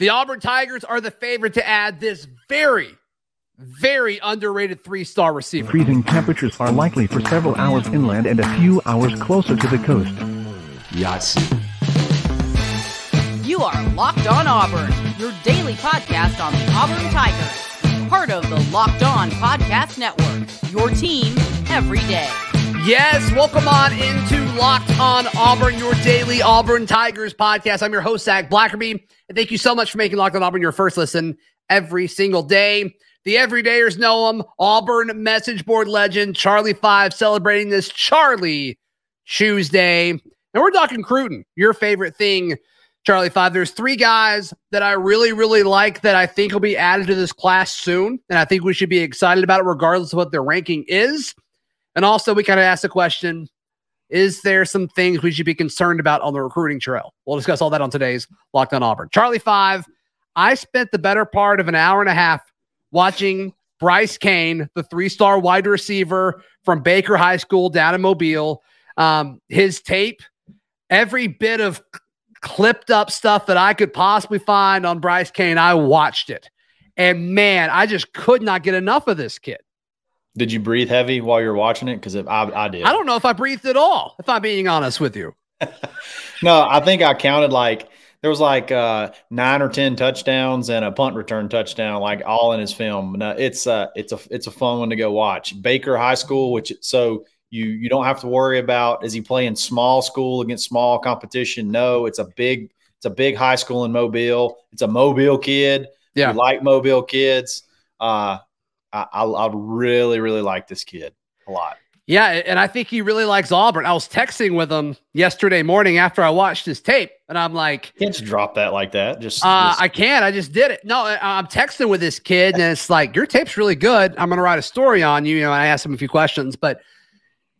The Auburn Tigers are the favorite to add this very, very underrated three star receiver. Freezing temperatures are likely for several hours inland and a few hours closer to the coast. Yahtzee. You are Locked On Auburn, your daily podcast on the Auburn Tigers. Part of the Locked On Podcast Network, your team every day. Yes, welcome on into Locked On Auburn, your daily Auburn Tigers podcast. I'm your host, Zac Blackerby, and thank you so much for making Locked On Auburn your first listen every single day. The everydayers know him, Auburn message board legend Charlie Five celebrating this Charlie Tuesday. And we're talking Cruton, your favorite thing, Charlie Five. There's three guys that I really, really like that I think will be added to this class soon. And I think we should be excited about it regardless of what their ranking is. And also, we kind of asked the question Is there some things we should be concerned about on the recruiting trail? We'll discuss all that on today's Locked on Auburn. Charlie Five, I spent the better part of an hour and a half watching Bryce Cain, the three star wide receiver from Baker High School down in Mobile. Um, his tape, every bit of clipped up stuff that I could possibly find on Bryce Cain, I watched it. And man, I just could not get enough of this kid. Did you breathe heavy while you're watching it? Because I, I did. I don't know if I breathed at all, if I'm being honest with you. no, I think I counted like there was like uh, nine or ten touchdowns and a punt return touchdown, like all in his film. No, it's uh, it's a it's a fun one to go watch. Baker High School, which so you you don't have to worry about is he playing small school against small competition? No, it's a big it's a big high school in Mobile. It's a Mobile kid. Yeah, we like Mobile kids. Uh, I, I I really really like this kid a lot. Yeah, and I think he really likes Auburn. I was texting with him yesterday morning after I watched his tape, and I'm like, "Can't just drop that like that." Just, uh, just- I can't. I just did it. No, I'm texting with this kid, and it's like, "Your tape's really good. I'm going to write a story on you." You know, I asked him a few questions, but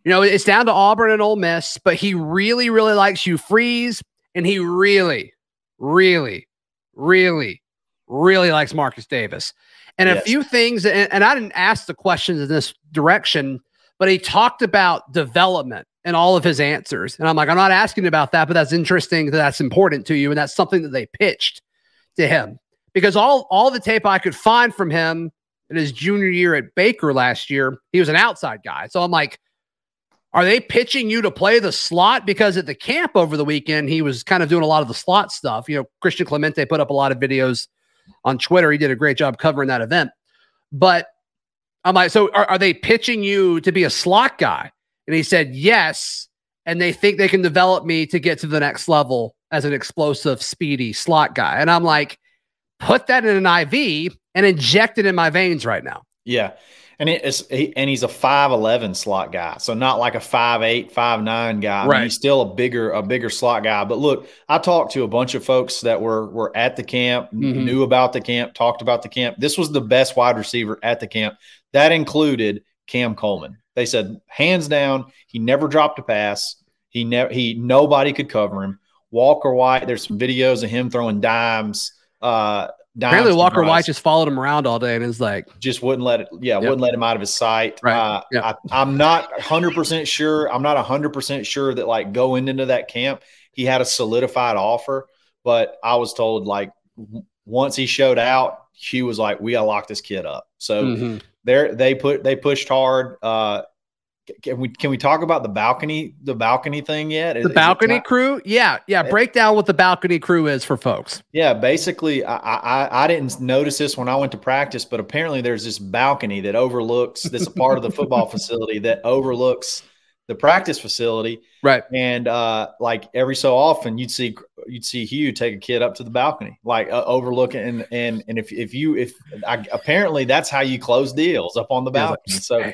you know, it's down to Auburn and Ole Miss. But he really, really likes you, Freeze, and he really, really, really, really likes Marcus Davis. And yes. a few things, and, and I didn't ask the questions in this direction but he talked about development and all of his answers. And I'm like, I'm not asking about that, but that's interesting that that's important to you. And that's something that they pitched to him because all, all the tape I could find from him in his junior year at Baker last year, he was an outside guy. So I'm like, are they pitching you to play the slot? Because at the camp over the weekend, he was kind of doing a lot of the slot stuff. You know, Christian Clemente put up a lot of videos on Twitter. He did a great job covering that event. But I'm like, so are, are they pitching you to be a slot guy? And he said, yes. And they think they can develop me to get to the next level as an explosive, speedy slot guy. And I'm like, put that in an IV and inject it in my veins right now. Yeah. And it's he, and he's a five eleven slot guy, so not like a five eight, five nine guy. I right. Mean, he's still a bigger a bigger slot guy. But look, I talked to a bunch of folks that were were at the camp, mm-hmm. knew about the camp, talked about the camp. This was the best wide receiver at the camp. That included Cam Coleman. They said hands down, he never dropped a pass. He never he nobody could cover him. Walker White, there's some videos of him throwing dimes. Uh, dimes Apparently, Walker White just followed him around all day and is like, just wouldn't let it. Yeah, yep. wouldn't let him out of his sight. Right. Uh, yep. I, am not 100 percent sure. I'm not 100 percent sure that like going into that camp, he had a solidified offer. But I was told like once he showed out, Hugh was like, "We gotta lock this kid up." So mm-hmm they they put they pushed hard. Uh, can we can we talk about the balcony the balcony thing yet? Is, the balcony crew, yeah, yeah. Break down what the balcony crew is for folks. Yeah, basically, I, I I didn't notice this when I went to practice, but apparently there's this balcony that overlooks this a part of the football facility that overlooks the practice facility. Right. And uh, like every so often you'd see you'd see Hugh take a kid up to the balcony, like uh, overlooking and and and if if you if I, apparently that's how you close deals up on the balcony. So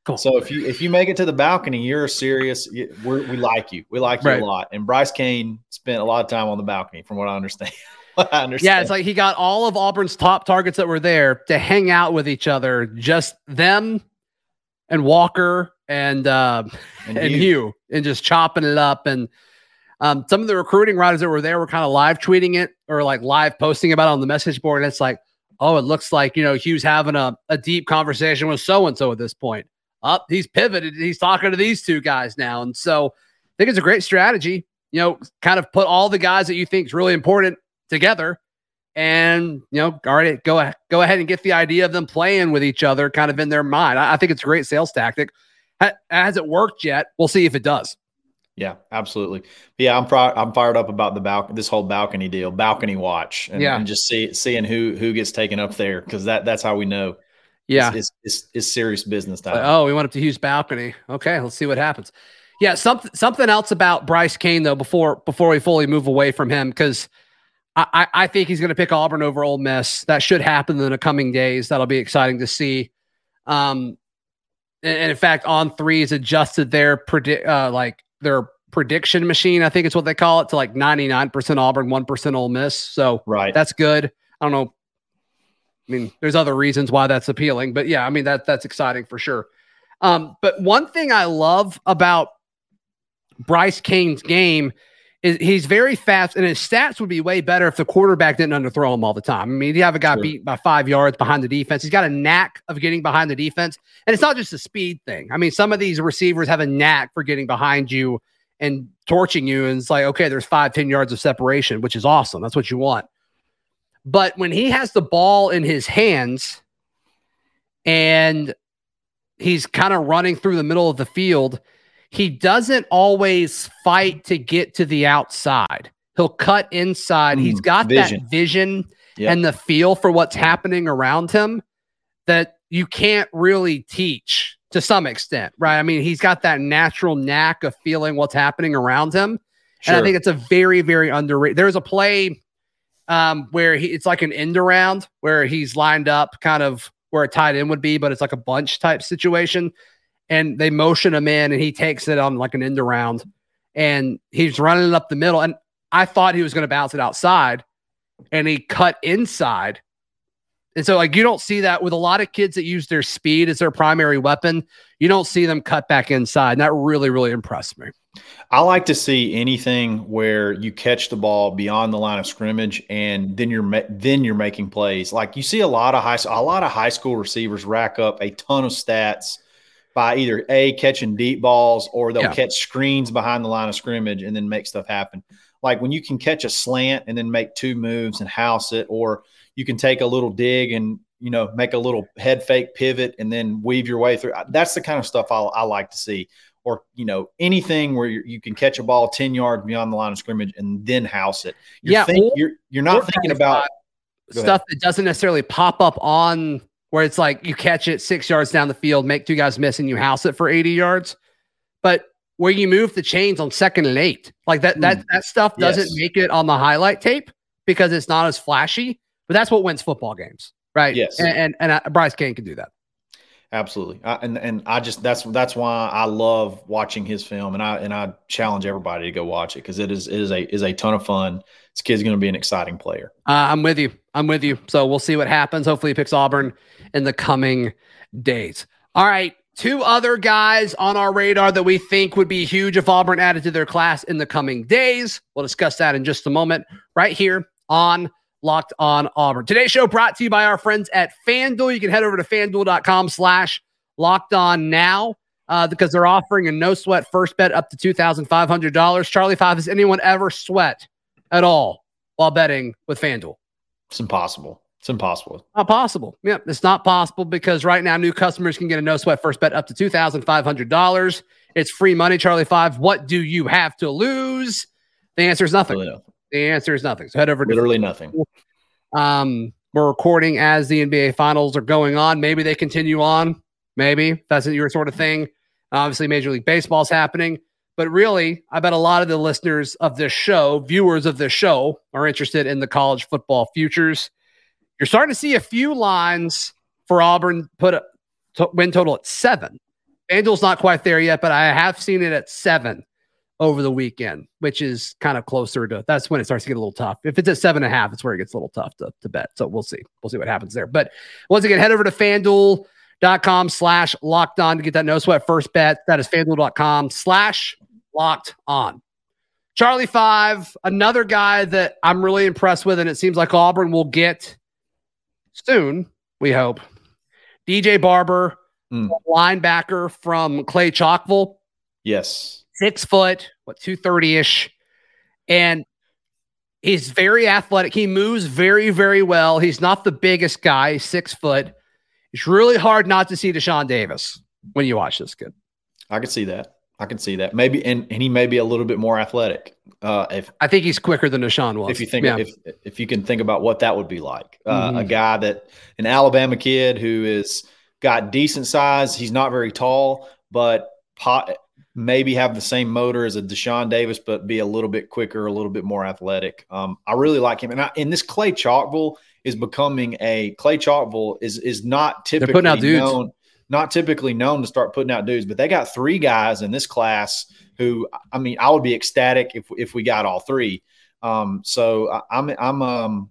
hey, come on. Come on. So if you if you make it to the balcony, you're serious. We're, we like you. We like you right. a lot. And Bryce Cain spent a lot of time on the balcony, from what I understand. I understand. Yeah, it's like he got all of Auburn's top targets that were there to hang out with each other, just them and Walker and uh, and, and Hugh. Hugh. and just chopping it up. And um, some of the recruiting writers that were there were kind of live tweeting it or like live posting about it on the message board. And it's like, oh, it looks like you know Hugh's having a, a deep conversation with so and so at this point. Up, he's pivoted. He's talking to these two guys now, and so I think it's a great strategy. You know, kind of put all the guys that you think is really important together and you know, already go go ahead and get the idea of them playing with each other kind of in their mind. I, I think it's a great sales tactic. Has it worked yet? We'll see if it does. Yeah, absolutely. But yeah, I'm I'm fired up about the balcony, this whole balcony deal, balcony watch, and, Yeah. and just see seeing who who gets taken up there because that that's how we know. Yeah. it's, it's, serious business time. Oh, we went up to Hugh's balcony. Okay, let's see what happens. Yeah, something something else about Bryce Cain though before before we fully move away from him because I, I I think he's going to pick Auburn over Ole Miss. That should happen in the coming days. That'll be exciting to see. Um, and, and in fact, On3 has adjusted their predict uh, like their prediction machine. I think it's what they call it to like ninety nine percent Auburn, one percent Ole Miss. So right. that's good. I don't know. I mean, there's other reasons why that's appealing, but yeah, I mean that that's exciting for sure. Um, but one thing I love about Bryce Cain's game is he's very fast, and his stats would be way better if the quarterback didn't underthrow him all the time. I mean, you have a guy Sure. beat by five yards behind the defense. He's got a knack of getting behind the defense, and it's not just a speed thing. I mean, some of these receivers have a knack for getting behind you and torching you, and it's like, okay, there's five, ten yards of separation, which is awesome. That's what you want. But when he has the ball in his hands and he's kind of running through the middle of the field, he doesn't always fight to get to the outside. He'll cut inside. He's hmm, got vision. that vision Yep. and the feel for what's happening around him that you can't really teach to some extent, right? I mean, he's got that natural knack of feeling what's happening around him. And I think it's a very, very underrated. There's a play um, where he, it's like an end around where he's lined up kind of where a tight end would be, but it's like a bunch type situation. And they motion him in and he takes it on like an end around and he's running it up the middle. And I thought he was going to bounce it outside and he cut inside. And so, like, you don't see that with a lot of kids that use their speed as their primary weapon. You don't see them cut back inside. And that really, really impressed me. I like to see anything where you catch the ball beyond the line of scrimmage and then you're ma- then you're making plays. Like you see a lot of high a lot of high school receivers rack up a ton of stats by either a catching deep balls or they'll Yeah. catch screens behind the line of scrimmage and then make stuff happen. Like when you can catch a slant and then make two moves and house it, or you can take a little dig and you know make a little head fake pivot and then weave your way through. That's the kind of stuff I, I like to see or you know anything where you, you can catch a ball 10 yards beyond the line of scrimmage and then house it you're Yeah, think- or- you're, you're not thinking about stuff that doesn't necessarily pop up on where it's like you catch it six yards down the field, make two guys miss, and you house it for 80 yards. But where you move the chains on second and eight, like that, that, Mm. that stuff doesn't Yes. make it on the highlight tape because it's not as flashy, but that's what wins football games. Right. Yes. And, and, and uh, Bryce Cain can do that. Absolutely I, and and i just that's that's why i love watching his film and i and i challenge everybody to go watch it because it is it is a is a ton of fun this kid's going to be an exciting player Uh, I'm with you. I'm with you. So we'll see what happens. Hopefully, he picks Auburn in the coming days. All right. Two other guys on our radar that we think would be huge if Auburn added to their class in the coming days. We'll discuss that in just a moment, right here on Locked On Auburn. Today's show brought to you by our friends at FanDuel. You can head over to fanduel.com slash locked on now uh, because they're offering a no sweat first bet up to $2,500. Charlie Five, has anyone ever sweat at all while betting with FanDuel? it's impossible it's impossible Not possible. Yep. it's not possible because right now new customers can get a no sweat first bet up to two thousand five hundred dollars. It's free money, Charlie Five. What do you have to lose? The answer is nothing. nothing, The answer is nothing. So head over to literally nothing. um. We're recording as the NBA finals are going on. Maybe they continue on. Maybe that's your sort of thing. Obviously, Major League Baseball's happening. But really, I bet a lot of the listeners of this show, viewers of this show, are interested in the college football futures. You're starting to see a few lines for Auburn put a to- win total at seven. FanDuel's not quite there yet, but I have seen it at seven over the weekend, which is kind of closer to that's when it starts to get a little tough. If it's at seven and a half, it's where it gets a little tough to, to bet. So we'll see. We'll see what happens there. But once again, head over to fanduel.com slash locked on to get that no sweat first bet. That is fanduel.com slash locked on. Charlie Five, another guy that I'm really impressed with, and it seems like Auburn will get soon, we hope. DJ Barber, Mm. linebacker from Clay Chalkville yes six foot, what, 230 ish. And He's very athletic. He moves very, very well. He's not the biggest guy, six foot. It's really hard not to see Deshaun Davis when you watch this kid. I could see that. I can see that. Maybe, and, and he may be a little bit more athletic. Uh, if I think he's quicker than Deshaun was. If you think, yeah. if if you can think about what that would be like, uh, mm-hmm. a guy that an Alabama kid who is got decent size. He's not very tall, but pot, maybe have the same motor as a Deshaun Davis, but be a little bit quicker, a little bit more athletic. Um, I really like him, and I, and this Clay Chalkville is becoming a Clay Chalkville is is not typically known not typically known to start putting out dudes, but they got three guys in this class who I mean I would be ecstatic if if we got all three. Um, so I, I'm I'm um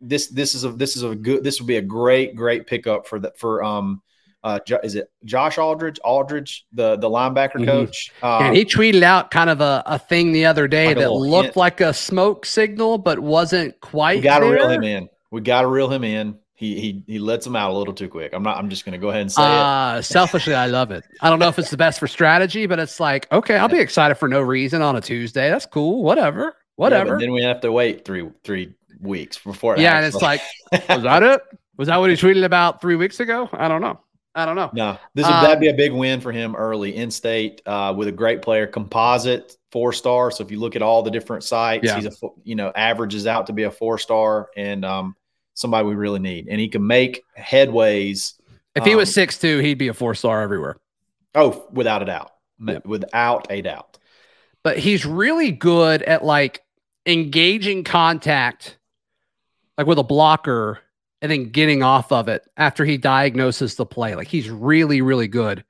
this this is a this is a good this would be a great great pickup for that for um uh, is it Josh Aldridge? Aldridge, the the linebacker mm-hmm. coach. Um, and he tweeted out kind of a, a thing the other day like that looked hint. like a smoke signal, but wasn't quite. We got to reel him in. We got to reel him in. He he he lets him out a little too quick. I'm not. I'm just going to go ahead and say uh, it. selfishly, I love it. I don't know if it's the best for strategy, but it's like okay, I'll be excited for no reason on a Tuesday. That's cool. Whatever. Whatever. Yeah, then we have to wait three three weeks before. yeah, and it's like, was that it? Was that what he tweeted about three weeks ago? I don't know. I don't know. No, this would um, that'd be a big win for him early in state uh, with a great player, composite four star. So if you look at all the different sites, yeah. he's a you know averages out to be a four star and um, somebody we really need, and he can make headways. If he was um, six two, he'd be a four star everywhere. Oh, without a doubt, yeah. without a doubt. But he's really good at like engaging contact like with a blocker and then getting off of it after he diagnoses the play. Like he's really, really good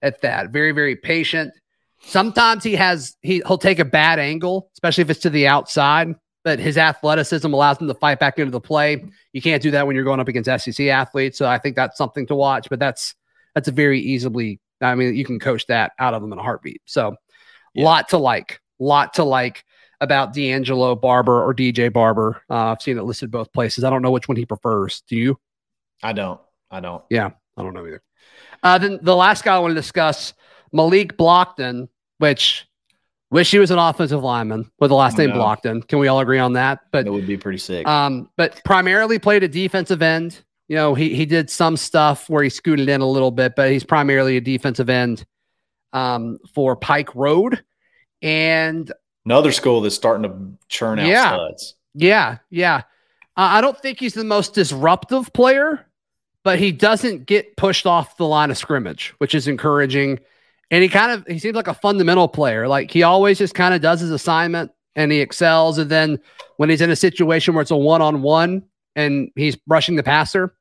at that. Very, very patient. Sometimes he has he he'll take a bad angle, especially if it's to the outside. But his athleticism allows him to fight back into the play. You can't do that when you're going up against SEC athletes. So I think that's something to watch. But that's that's a very easily. I mean, you can coach that out of them in a heartbeat. So, yeah. lot to like, lot to like about D'Angelo Barber or DJ Barber. Uh, I've seen it listed both places. I don't know which one he prefers. Do you? I don't. I don't. Yeah, I don't know either. Uh, then the last guy I want to discuss, Malik Blockton, which wish he was an offensive lineman with the last name know. Blockton. Can we all agree on that? But it would be pretty sick. Um, but primarily played a defensive end. You know, he he did some stuff where he scooted in a little bit, but he's primarily a defensive end um, for Pike Road. And Another school that's starting to churn out yeah. studs. Yeah, yeah. Uh, I don't think he's the most disruptive player, but he doesn't get pushed off the line of scrimmage, which is encouraging. And he kind of he seems like a fundamental player. Like he always just kind of does his assignment and he excels. And then when he's in a situation where it's a one on one and he's brushing the passer,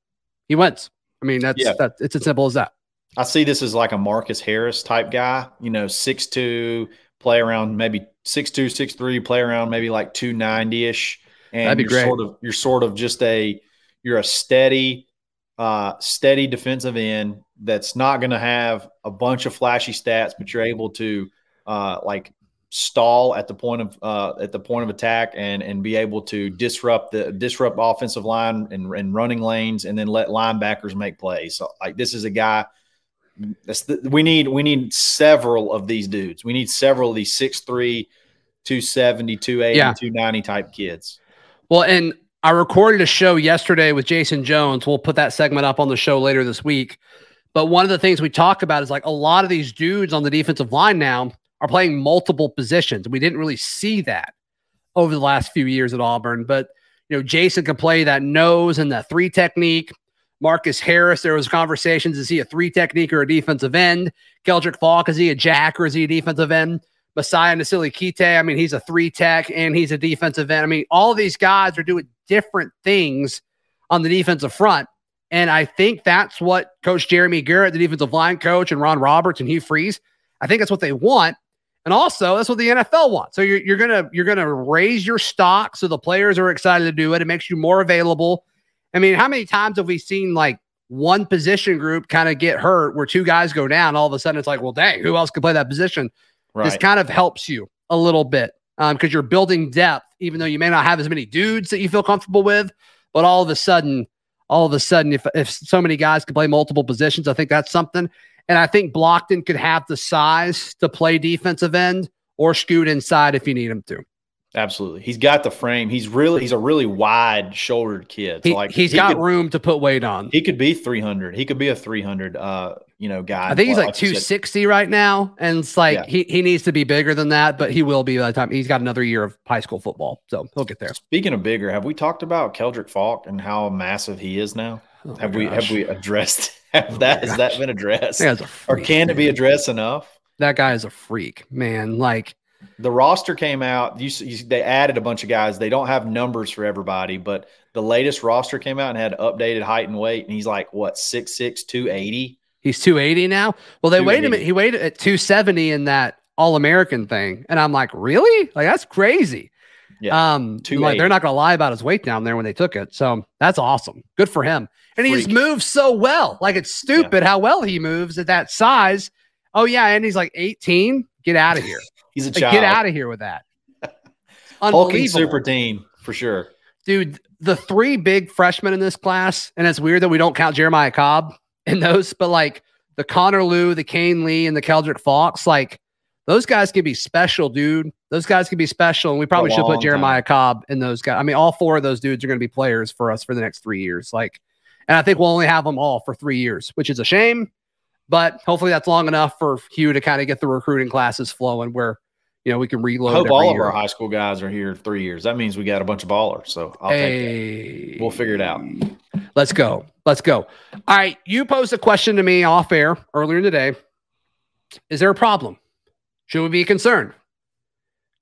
he wins. I mean, that's yeah. that. It's as simple as that. I see this as like a Marcus Harris type guy. You know, six two, play around maybe six two, six three, play around maybe like two ninety ish, and That'd be you're great. sort of you're sort of just a you're a steady, uh, steady defensive end that's not going to have a bunch of flashy stats, but you're able to uh, like stall at the point of uh, at the point of attack and and be able to disrupt the disrupt offensive line and, and running lanes and then let linebackers make plays. So like this is a guy the, we need we need several of these dudes. We need several of these 6'3, 270, 280, yeah. 290 type kids. Well, and I recorded a show yesterday with Jason Jones. We'll put that segment up on the show later this week. But one of the things we talk about is like a lot of these dudes on the defensive line now are playing multiple positions. We didn't really see that over the last few years at Auburn, but you know, Jason can play that nose and that three technique. Marcus Harris, there was conversations, is he a three technique or a defensive end? Keldric Faulk, is he a jack or is he a defensive end? Mosiah Nasili-Kite, I mean, he's a three tech and he's a defensive end. I mean, all these guys are doing different things on the defensive front. And I think that's what Coach Jeremy Garrett, the defensive line coach, and Ron Roberts and Hugh Freeze, I think that's what they want. And also, that's what the NFL wants. So you're, you're gonna you're gonna raise your stock so the players are excited to do it. It makes you more available I mean, how many times have we seen like one position group kind of get hurt where two guys go down? All of a sudden, it's like, well, dang, who else could play that position? Right. This kind of helps you a little bit because um, you're building depth, even though you may not have as many dudes that you feel comfortable with. But all of a sudden, all of a sudden, if, if so many guys can play multiple positions, I think that's something. And I think Blockton could have the size to play defensive end or scoot inside if you need him to. Absolutely. He's got the frame. He's really he's a really wide shouldered kid. So He, like he's he got could, room to put weight on. he could be 300. He could be a 300 uh, you know, guy. I think he's like said. 260 right now. And it's like Yeah. he, he needs to be bigger than that, but he will be by the time he's got another year of high school football. So he'll get there. Speaking of bigger, have we talked about Keldric Faulk and how massive he is now? Oh have we gosh. have we addressed have Oh that has that been addressed? Guy's or freak, can it be addressed enough? That guy is a freak, man. Like, The roster came out. You, you, they added a bunch of guys. They don't have numbers for everybody, but the latest roster came out and had updated height and weight. And he's like, what, 6'6, 280? he's 280 now. Well, they weighed him. 280. He weighed at 270 in that All American thing, and I'm like, really? Like that's crazy. Yeah, Um, like they're not gonna lie about his weight down there when they took it. So that's awesome. Good for him. And Freak. moves so well. Like it's stupid how well he moves at that size. Oh yeah, and he's like 18. Get out of here. He's a Like, child. get out of here with that. Hulking super team for sure. dude, the three big freshmen in this class, and it's weird that we don't count Jeremiah Cobb in those, but like the Connor Lew, the Kayin Lee, and the Keldric Faulks, like those guys can be special, dude. Those guys can be special, and we probably should put Jeremiah Cobb in those guys. I mean, all four of those dudes are going to be players for us for the next three years. Like, and I think we'll only have them all for three years, which is a shame, but hopefully that's long enough for Hugh to kind of get the recruiting classes flowing where you know we can I reload. hope every all of our high school guys are here three years. That means we got a bunch of ballers. So I'll take Hey. that. We'll figure it out. Let's go. Let's go. All right. You posed a question to me off air earlier today. Is there a problem? Should we be concerned?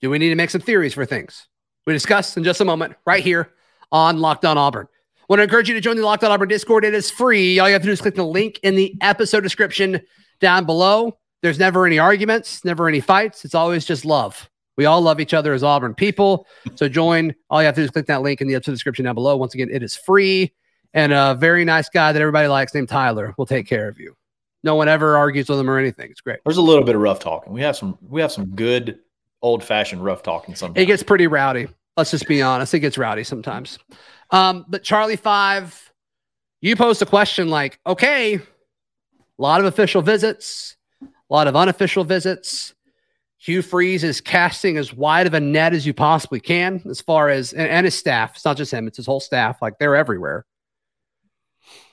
Do we need to make some theories for things? We discuss in just a moment right here on Locked On Auburn. Want to encourage you to join the Locked On Auburn Discord. It is free. All you have to do is click the link in the episode description down below. There's never any arguments, never any fights. It's always just love. We all love each other as Auburn people. So join. All you have to do is click that link in the episode description down below. Once again, it is free. And a very nice guy that everybody likes named Tyler will take care of you. No one ever argues with him or anything. It's great. There's a little bit of rough talking. We have some we have some good old fashioned rough talking sometimes. It gets pretty rowdy. Let's just be honest. It gets rowdy sometimes. Um, but Charlie Five, you posed a question like, okay, a lot of official visits, a lot of unofficial visits. Hugh Freeze is casting as wide of a net as you possibly can, as far as and, and his staff. It's not just him; it's his whole staff. Like they're everywhere.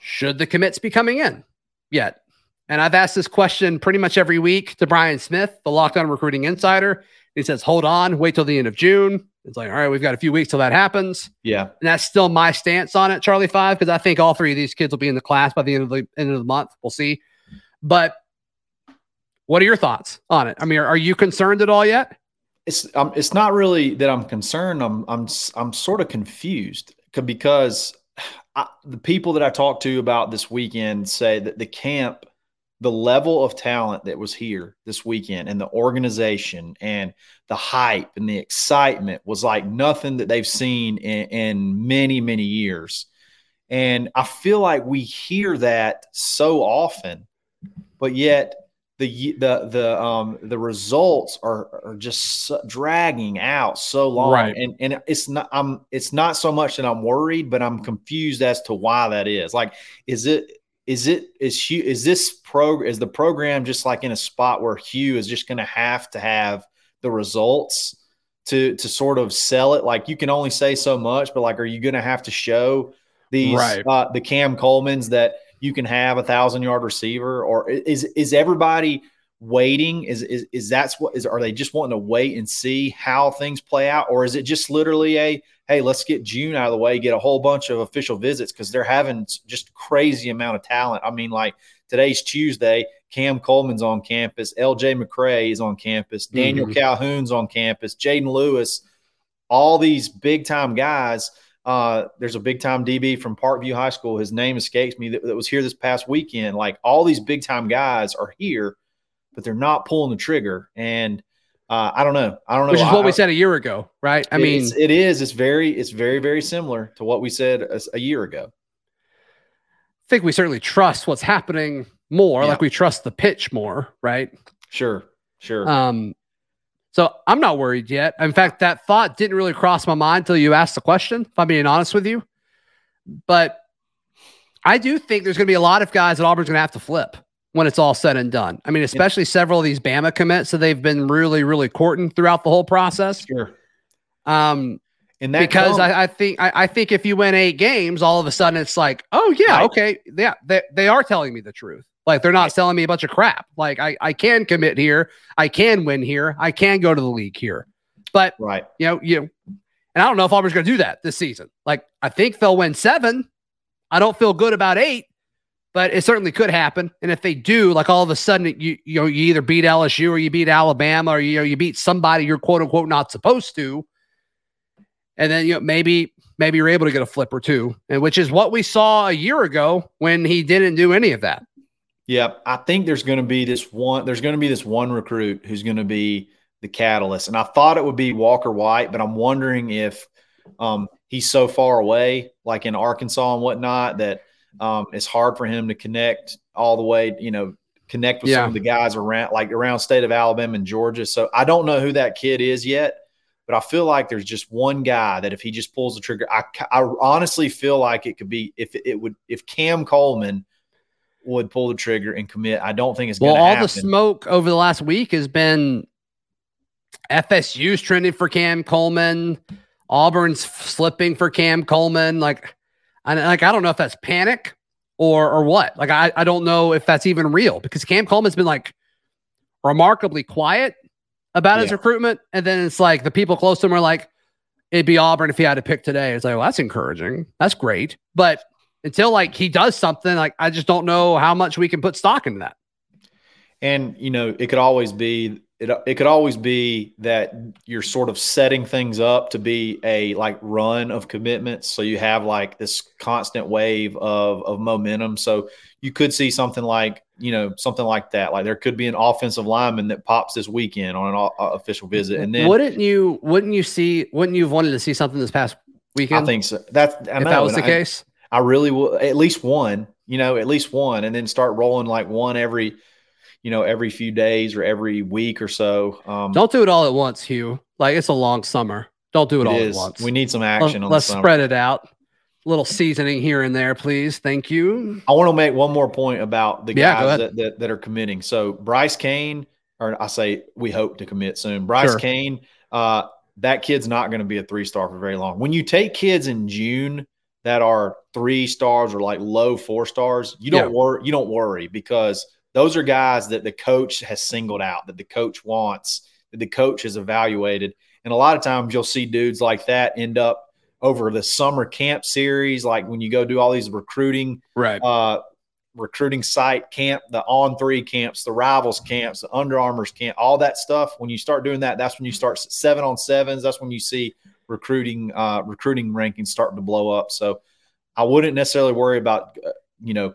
Should the commits be coming in yet? And I've asked this question pretty much every week to Brian Smith, the Locked On Recruiting Insider. He says, hold on, wait till the end of June. It's like, all right, we've got a few weeks till that happens. yeah. And that's still my stance on it, Charlie Five, because I think all three of these kids will be in the class by the end of the end of the month. We'll see. But what are your thoughts on it? I mean, are, are you concerned at all yet? It's um, it's not really that I'm concerned. I'm I'm I'm sort of confused because I, the people that I talked to about this weekend say that the camp, the level of talent that was here this weekend, and the organization and the hype and the excitement was like nothing that they've seen in, in many many years. And I feel like we hear that so often, but yet the the the um the results are are just dragging out so long Right. and and it's not I'm it's not so much that I'm worried but I'm confused as to why that is like is it is it is Hugh is this pro is the program just like in a spot where Hugh is just going to have to have the results to to sort of sell it like you can only say so much but like are you going to have to show these Right. uh, the Cam Colemans that you can have a thousand yard receiver or is is everybody waiting is is is that's what is are they just wanting to wait and see how things play out or is it just literally a hey let's get June out of the way get a whole bunch of official visits because they're having just crazy amount of talent I mean like today's Tuesday Cam Coleman's on campus LJ McCray is on campus Daniel Mhm. Calhoun's on campus Jaden Lewis all these big time guys uh, there's a big time DB from Parkview High School. His name escapes me that, that was here this past weekend. Like all these big time guys are here, but they're not pulling the trigger. And uh, I don't know. I don't know. Which is what I- we said a year ago, right? I mean, it is. It's very. It's very very similar to what we said a, a year ago. I think we certainly trust what's happening more, Yeah. like we trust the pitch more, right? Sure. Sure. Um, so I'm not worried yet. In fact, that thought didn't really cross my mind until you asked the question, if I'm being honest with you. But I do think there's going to be a lot of guys that Auburn's going to have to flip when it's all said and done. I mean, especially several of these Bama commits that they've been really, really courting throughout the whole process. sure. Um, And that because I, I think I, I think if you win eight games, all of a sudden it's like, oh yeah, Right. okay, yeah, they, they are telling me the truth. Like they're not Right. selling me a bunch of crap. Like I, I can commit here, I can win here, I can go to the league here. But right. you know, you and I don't know if Auburn's gonna do that this season. Like I think they'll win seven. I don't feel good about eight, but it certainly could happen. And if they do, like all of a sudden you you know you either beat LSU or you beat Alabama or you you beat somebody you're quote unquote not supposed to, and then you know maybe maybe you're able to get a flip or two, and which is what we saw a year ago when he didn't do any of that. Yeah, I think there's going to be this one. There's going to be this one recruit who's going to be the catalyst, and I thought it would be Walker White, but I'm wondering if um, he's so far away, like in Arkansas and whatnot, that um, it's hard for him to connect all the way. You know, connect with Yeah. some of the guys around, like around state of Alabama and Georgia. So I don't know who that kid is yet, but I feel like there's just one guy that if he just pulls the trigger, I, I honestly feel like it could be if it would if Cam Coleman would pull the trigger and commit. I don't think it's Well, going to all happen. the smoke over the last week has been FSU's trending for Cam Coleman, Auburn's f- slipping for Cam Coleman. Like, I like I don't know if that's panic or or what. Like, I I don't know if that's even real because Cam Coleman's been like remarkably quiet about his recruitment, and then it's like the people close to him are like, it'd be Auburn if he had to pick today. It's like, well, that's encouraging. That's great, but until like he does something, like I just don't know how much we can put stock into that. And you know, it could always be it. It could always be that you're sort of setting things up to be a like run of commitments. So you have like this constant wave of of momentum. So you could see something like you know something like that. Like there could be an offensive lineman that pops this weekend on an uh, official visit, and then wouldn't you wouldn't you see wouldn't you have wanted to see something this past weekend? I think so. That's I if know, that was the I- case. I really will at least one, you know, at least one, and then start rolling like one every, you know, every few days or every week or so. Um, Don't do it all at once, Hugh. Like it's a long summer. Don't do it, it all is. at once. We need some Let- action on Let's the summer. spread it out. Little seasoning here and there, please. Thank you. I want to make one more point about the Yeah, guys that, that, that are committing. So Bryce Cain, or I say we hope to commit soon. Bryce Sure. Cain, uh, that kid's not going to be a three star for very long. When you take kids in June that are three stars or like low four stars, you don't Yeah. worry. You don't worry because those are guys that the coach has singled out, that the coach wants, that the coach has evaluated. And a lot of times you'll see dudes like that end up over the summer camp series, like when you go do all these recruiting Right. uh, recruiting site camp, the On3 camps, the rivals camps, the Under Armour's camp, all that stuff. When you start doing that, that's when you start seven on sevens. That's when you see recruiting uh, recruiting rankings starting to blow up. So I wouldn't necessarily worry about uh, you know,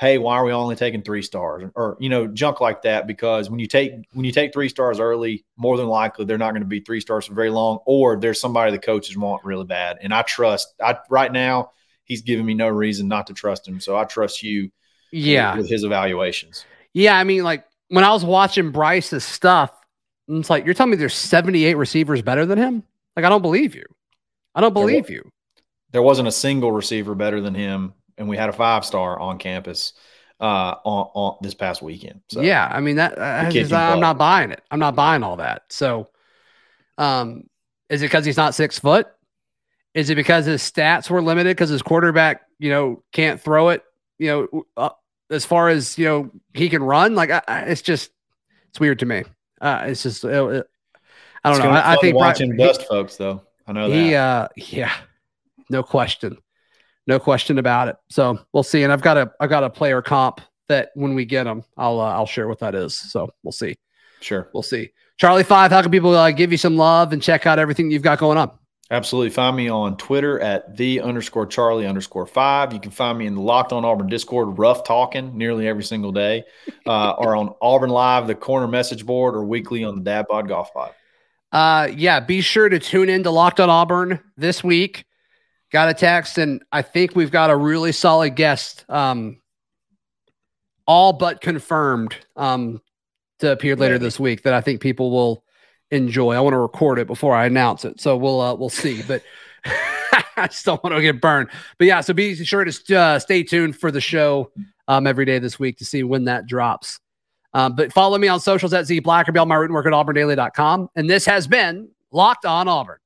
hey, why are we only taking three stars or you know junk like that? Because when you take when you take three stars early, more than likely they're not going to be three stars for very long, or there's somebody the coaches want really bad. And I trust. I right now he's giving me no reason not to trust him. So I trust you Yeah. with his evaluations. Yeah. I mean, like when I was watching Bryce's stuff, it's like you're telling me there's 78 receivers better than him. Like I don't believe you. I don't There believe you. There wasn't a single receiver better than him, and we had a five star on campus uh, on, on this past weekend. So yeah, I mean that. I just, I'm not buying it. I'm not buying all that. So, um, is it because he's not six foot? Is it because his stats were limited because his quarterback, you know, can't throw it? You know, uh, as far as you know, he can run. Like I, I, it's just, it's weird to me. Uh, it's just, it, it- I don't It's know. I, I think watching he- dust folks though. I know that. he, uh, yeah, no question, no question about it. So we'll see. And I've got a, I've got a player comp that when we get them, I'll, uh, I'll share what that is. So we'll see. sure. We'll see. Charlie Five, how can people uh, give you some love and check out everything you've got going on? Absolutely. Find me on Twitter at the underscore Charlie underscore five. You can find me in the Locked On Auburn Discord, rough talking nearly every single day, uh, or on Auburn Live, the corner message board, or weekly on the Dad Bod Golf Pod. Uh, yeah, be sure to tune in to Locked on Auburn this week. Got a text, and I think we've got a really solid guest, um, all but confirmed, um, to appear later this week that I think people will enjoy. I want to record it before I announce it, so we'll uh, we'll see. But I just don't want to get burned. But yeah, so be sure to uh, stay tuned for the show um, every day this week to see when that drops. Um, but follow me on socials at Z Blackerby, all my written work at auburndaily.com. And this has been Locked on Auburn.